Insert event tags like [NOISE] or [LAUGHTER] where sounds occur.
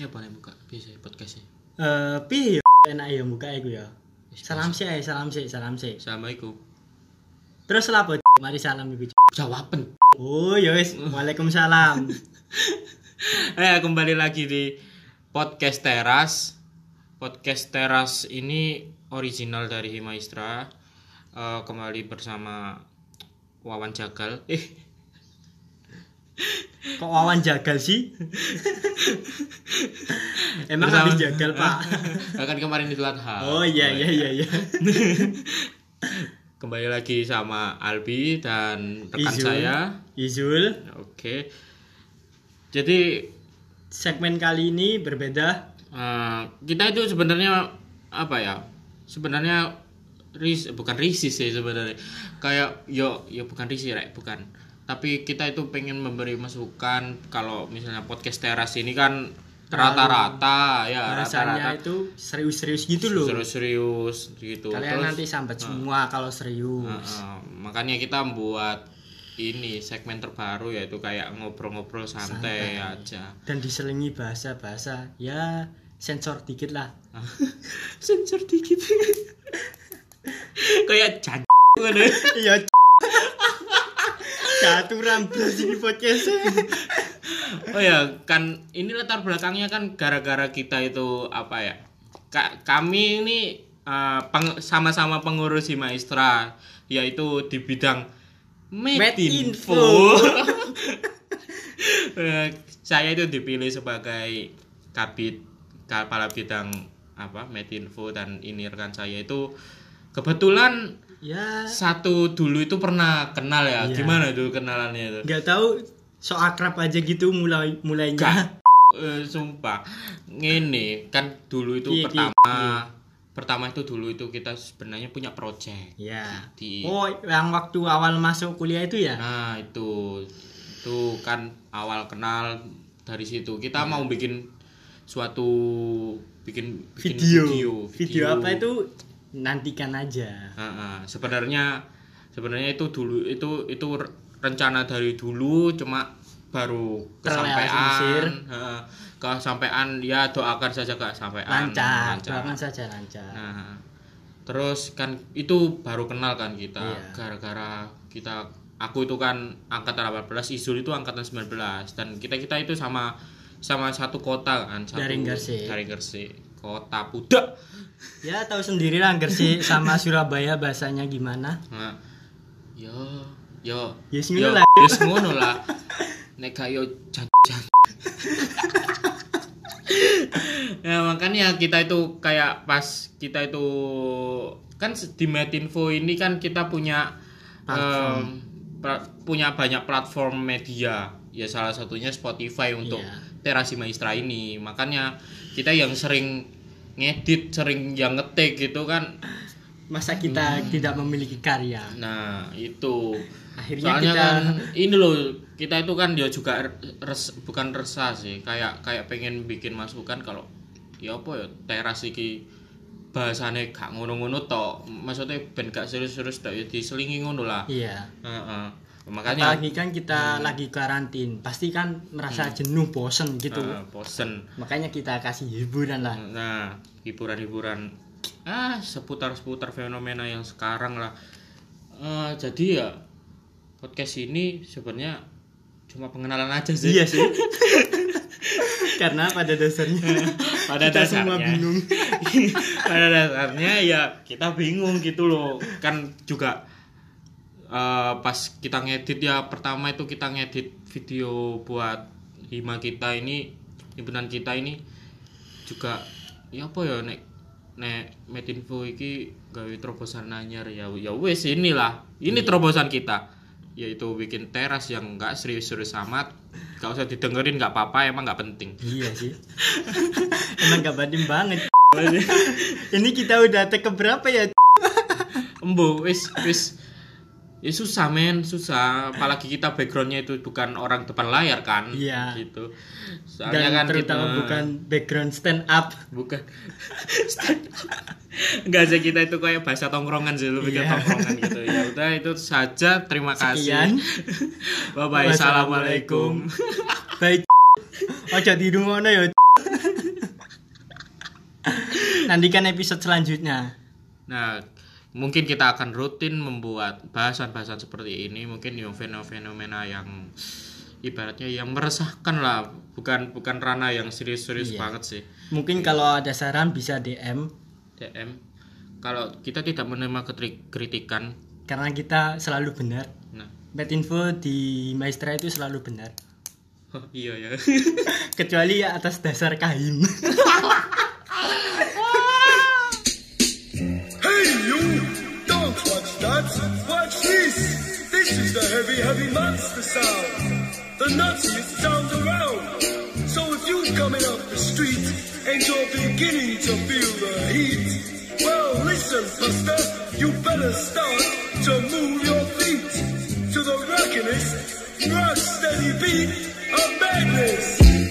Ya boleh buka bisa podcastnya. Eh, piye ya enak ya buka iku ya. Salam sih, salam sih, salam sih. Assalamualaikum. Terus lapo mari salam iku. Jawaban. Oh, ya wis. Waalaikumsalam. [LAUGHS] Eh kembali lagi di podcast teras. Podcast teras ini original dari Himaistra. Eh, kembali bersama Wawan Jagal. Eh, Kok wawan jagal sih? Emang Bersama- habis jagal, Pak. [LAUGHS] kan kemarin itu Adha. Oh iya iya iya iya. [LAUGHS] Kembali lagi sama Albi dan rekan Izul. saya. Izul, Oke. Jadi segmen kali ini berbeda. eh, kita itu sebenarnya apa ya? Sebenarnya ris bukan risis sih sebenarnya. Kayak yo yo bukan risih rek, bukan. Tapi kita itu pengen memberi masukan kalau misalnya podcast teras ini kan rata-rata ya Rasanya rata-rata itu serius-serius gitu loh. serius-serius gitu. Kalian Terus- nanti sambat semua kalau serius. Heeh, makanya kita membuat ini segmen terbaru yaitu kayak ngobrol-ngobrol santai, aja. Dan diselingi bahasa-bahasa ya sensor dikit lah. [LAUGHS] Sensor dikit. [LAUGHS] kayak jan [LAUGHS] Iya. Katuran blas ini podcast. [LAUGHS] Oh ya, kan ini latar belakangnya kan gara-gara kita itu apa ya? Ka- kami ini eh, peng- sama-sama pengurus Himaistra yaitu di bidang Medinfo. Medinfo. [LAUGHS] Eh, saya itu dipilih sebagai kabit kepala bidang apa Medinfo dan ini rekan saya itu kebetulan Ya, satu dulu itu pernah kenal ya. Iya. Gimana dulu kenalannya itu? nggak tahu so akrab aja gitu mulai mulainya. Gak. Eh, sumpah. Ngene, kan dulu itu Iya, pertama pertama itu dulu itu kita sebenarnya punya project Ya. di Oh, yang waktu awal masuk kuliah itu ya? Nah, itu itu kan awal kenal dari situ. Kita Iya. mau bikin suatu bikin, bikin Video. video. Video apa itu nantikan aja. Heeh, sebenarnya sebenarnya itu dulu itu itu re- rencana dari dulu cuma baru kesampaian heeh, kesampaian ya doakan saja kesampaian Lancar, lancar. doakan saja lancar. Nah, terus kan itu baru kenal kan kita Iya. gara-gara kita aku itu kan angkatan 18, Izul itu angkatan 19 dan kita-kita itu sama sama satu kota kan, satu Dari Gresik. Dari Gresik. Kota Pudak. Ya tahu sendiri lah Gresik sama Surabaya bahasanya gimana. Nah, yo yo Yes, yo lah. yes ngono lah. Nek yo jajan. ya makanya kita itu kayak pas kita itu kan di Medinfo ini kan kita punya Platform. em, pra- punya banyak platform media ya salah satunya Spotify untuk Iya. Terasi Maestra ini makanya kita yang sering ngedit sering yang ngetik gitu kan Masa kita tidak memiliki karya? Nah, itu. Akhirnya Soalnya kita- kan ini loh, kita itu kan dia juga res, bukan resah sih, kayak kayak pengen bikin masukan kalau ya apa ya teras iki bahasane gak ngono-ngono tok. Maksudnya ben gak serius-serius tok ya diselingi ngono lah. Iya. Heeh. Makanya Apalagi kan kita lagi karantin, pasti kan merasa jenuh, bosen gitu. eh, bosen. Makanya kita kasih hiburan lah. Nah, hiburan-hiburan ah seputar-seputar fenomena yang sekarang lah. Eh, jadi ya podcast ini sebenarnya cuma pengenalan aja sih. Iya sih. [LAUGHS] Karena pada dasarnya Pada kita dasarnya. semua bingung. [LAUGHS] Pada dasarnya ya kita bingung gitu loh. Kan juga eh, pas kita ngedit ya pertama itu kita ngedit video buat hima kita ini himpunan kita ini juga ya apa ya nek nek Medinfo iki gawe terobosan anyar ya ya wes inilah ini terobosan kita yaitu bikin teras yang enggak serius-serius amat gak usah didengerin nggak apa-apa emang nggak penting Iya [LAUGHS] sih. Emang gak banding banget. Ini kita udah take ke berapa ya? Embo, wis wis ya susah men susah apalagi kita backgroundnya itu bukan orang depan layar kan Iya. gitu Dan soalnya kan terutama kita bukan background stand up. bukan [LAUGHS] enggak sih kita itu kayak bahasa tongkrongan sih lebih ke Iya. tongkrongan gitu ya udah itu saja terima Sekian. [LAUGHS] kasih [LAUGHS] bye bye assalamualaikum Baik. Ojo di rumah ya. Nantikan episode selanjutnya. Nah, mungkin kita akan rutin membuat bahasan-bahasan seperti ini, mungkin yang fenomena yang ibaratnya yang meresahkan lah, bukan bukan ranah yang serius-serius Iya. banget sih. Mungkin kalau ada saran bisa DM DM. Kalau kita tidak menerima kritikan, karena kita selalu benar. nah, Bad info di Maestra itu selalu benar. oh, iya ya. [LAUGHS] Kecuali atas dasar kahim. [LAUGHS] Watch! Watch this! This is the heavy, heavy monster sound. The nuttiest sound around. So if you coming up the street and you're beginning to feel the heat, well listen, Buster, you better start to move your feet to the rockinest, rock steady beat of madness.